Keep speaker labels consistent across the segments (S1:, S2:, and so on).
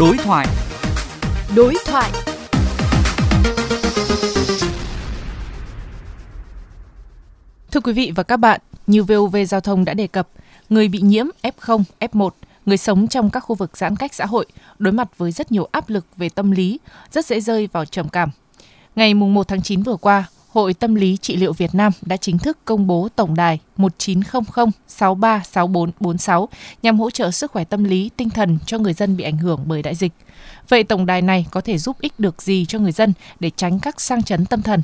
S1: Đối thoại.
S2: Đối thoại. Thưa quý vị và các bạn, như VOV Giao thông đã đề cập, người bị nhiễm F0, F1, người sống trong các khu vực giãn cách xã hội đối mặt với rất nhiều áp lực về tâm lý, rất dễ rơi vào trầm cảm. Ngày 1 tháng 9 vừa qua, Hội Tâm lý Trị liệu Việt Nam đã chính thức công bố tổng đài 1900 636446 nhằm hỗ trợ sức khỏe tâm lý, tinh thần cho người dân bị ảnh hưởng bởi đại dịch. Vậy tổng đài này có thể giúp ích được gì cho người dân để tránh các sang chấn tâm thần?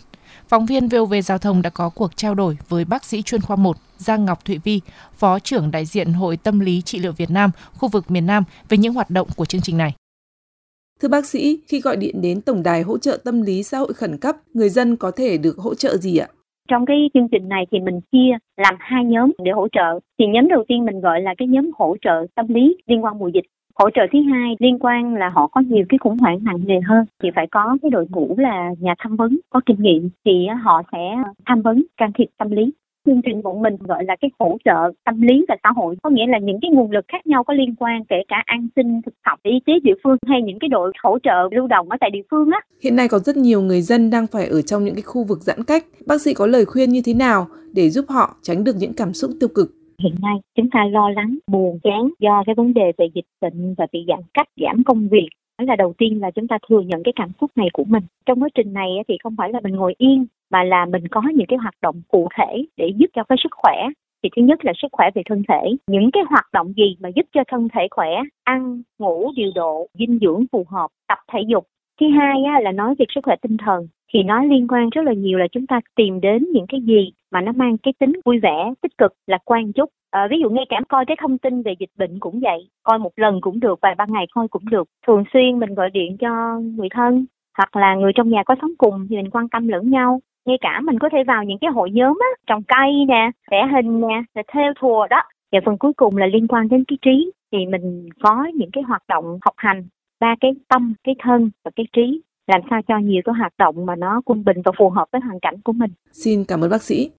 S2: Phóng viên VOV Giao thông đã có cuộc trao đổi với bác sĩ chuyên khoa 1 Giang Ngọc Thụy Vi, Phó trưởng đại diện Hội Tâm lý Trị liệu Việt Nam, khu vực miền Nam về những hoạt động của chương trình này.
S3: Thưa bác sĩ, khi gọi điện đến tổng đài hỗ trợ tâm lý xã hội khẩn cấp, người dân có thể được hỗ trợ gì ạ?
S4: Trong cái chương trình này thì mình chia làm hai nhóm để hỗ trợ. Thì nhóm đầu tiên mình gọi là cái nhóm hỗ trợ tâm lý liên quan mùa dịch. Hỗ trợ thứ hai liên quan là họ có nhiều cái khủng hoảng nặng nề hơn thì phải có cái đội ngũ là nhà tham vấn có kinh nghiệm thì họ sẽ tham vấn can thiệp tâm lý chương trình của mình gọi là cái hỗ trợ tâm lý và xã hội. Có nghĩa là những cái nguồn lực khác nhau có liên quan kể cả an sinh thực phẩm y tế địa phương hay những cái đội hỗ trợ lưu động ở tại địa phương á.
S3: Hiện nay có rất nhiều người dân đang phải ở trong những cái khu vực giãn cách. Bác sĩ có lời khuyên như thế nào để giúp họ tránh được những cảm xúc tiêu cực?
S4: Hiện nay chúng ta lo lắng buồn chán do cái vấn đề về dịch bệnh và bị giãn cách giảm công việc là đầu tiên là chúng ta thừa nhận cái cảm xúc này của mình. Trong quá trình này thì không phải là mình ngồi yên, mà là mình có những cái hoạt động cụ thể để giúp cho cái sức khỏe. Thì thứ nhất là sức khỏe về thân thể. Những cái hoạt động gì mà giúp cho thân thể khỏe, ăn, ngủ, điều độ, dinh dưỡng phù hợp, tập thể dục. Thứ hai là nói về sức khỏe tinh thần thì nó liên quan rất là nhiều là chúng ta tìm đến những cái gì mà nó mang cái tính vui vẻ tích cực lạc quan chút. À, ví dụ ngay cả coi cái thông tin về dịch bệnh cũng vậy coi một lần cũng được vài ba ngày coi cũng được. Thường xuyên mình gọi điện cho người thân hoặc là người trong nhà có sống cùng thì mình quan tâm lẫn nhau. Ngay cả mình có thể vào những cái hội nhóm á trồng cây nè vẽ hình nè rồi theo thùa đó. Và phần cuối cùng là liên quan đến cái trí thì mình có những cái hoạt động học hành ba cái tâm cái thân và cái trí làm sao cho nhiều cái hoạt động mà nó quân bình và phù hợp với hoàn cảnh của mình.
S3: Xin cảm ơn bác sĩ.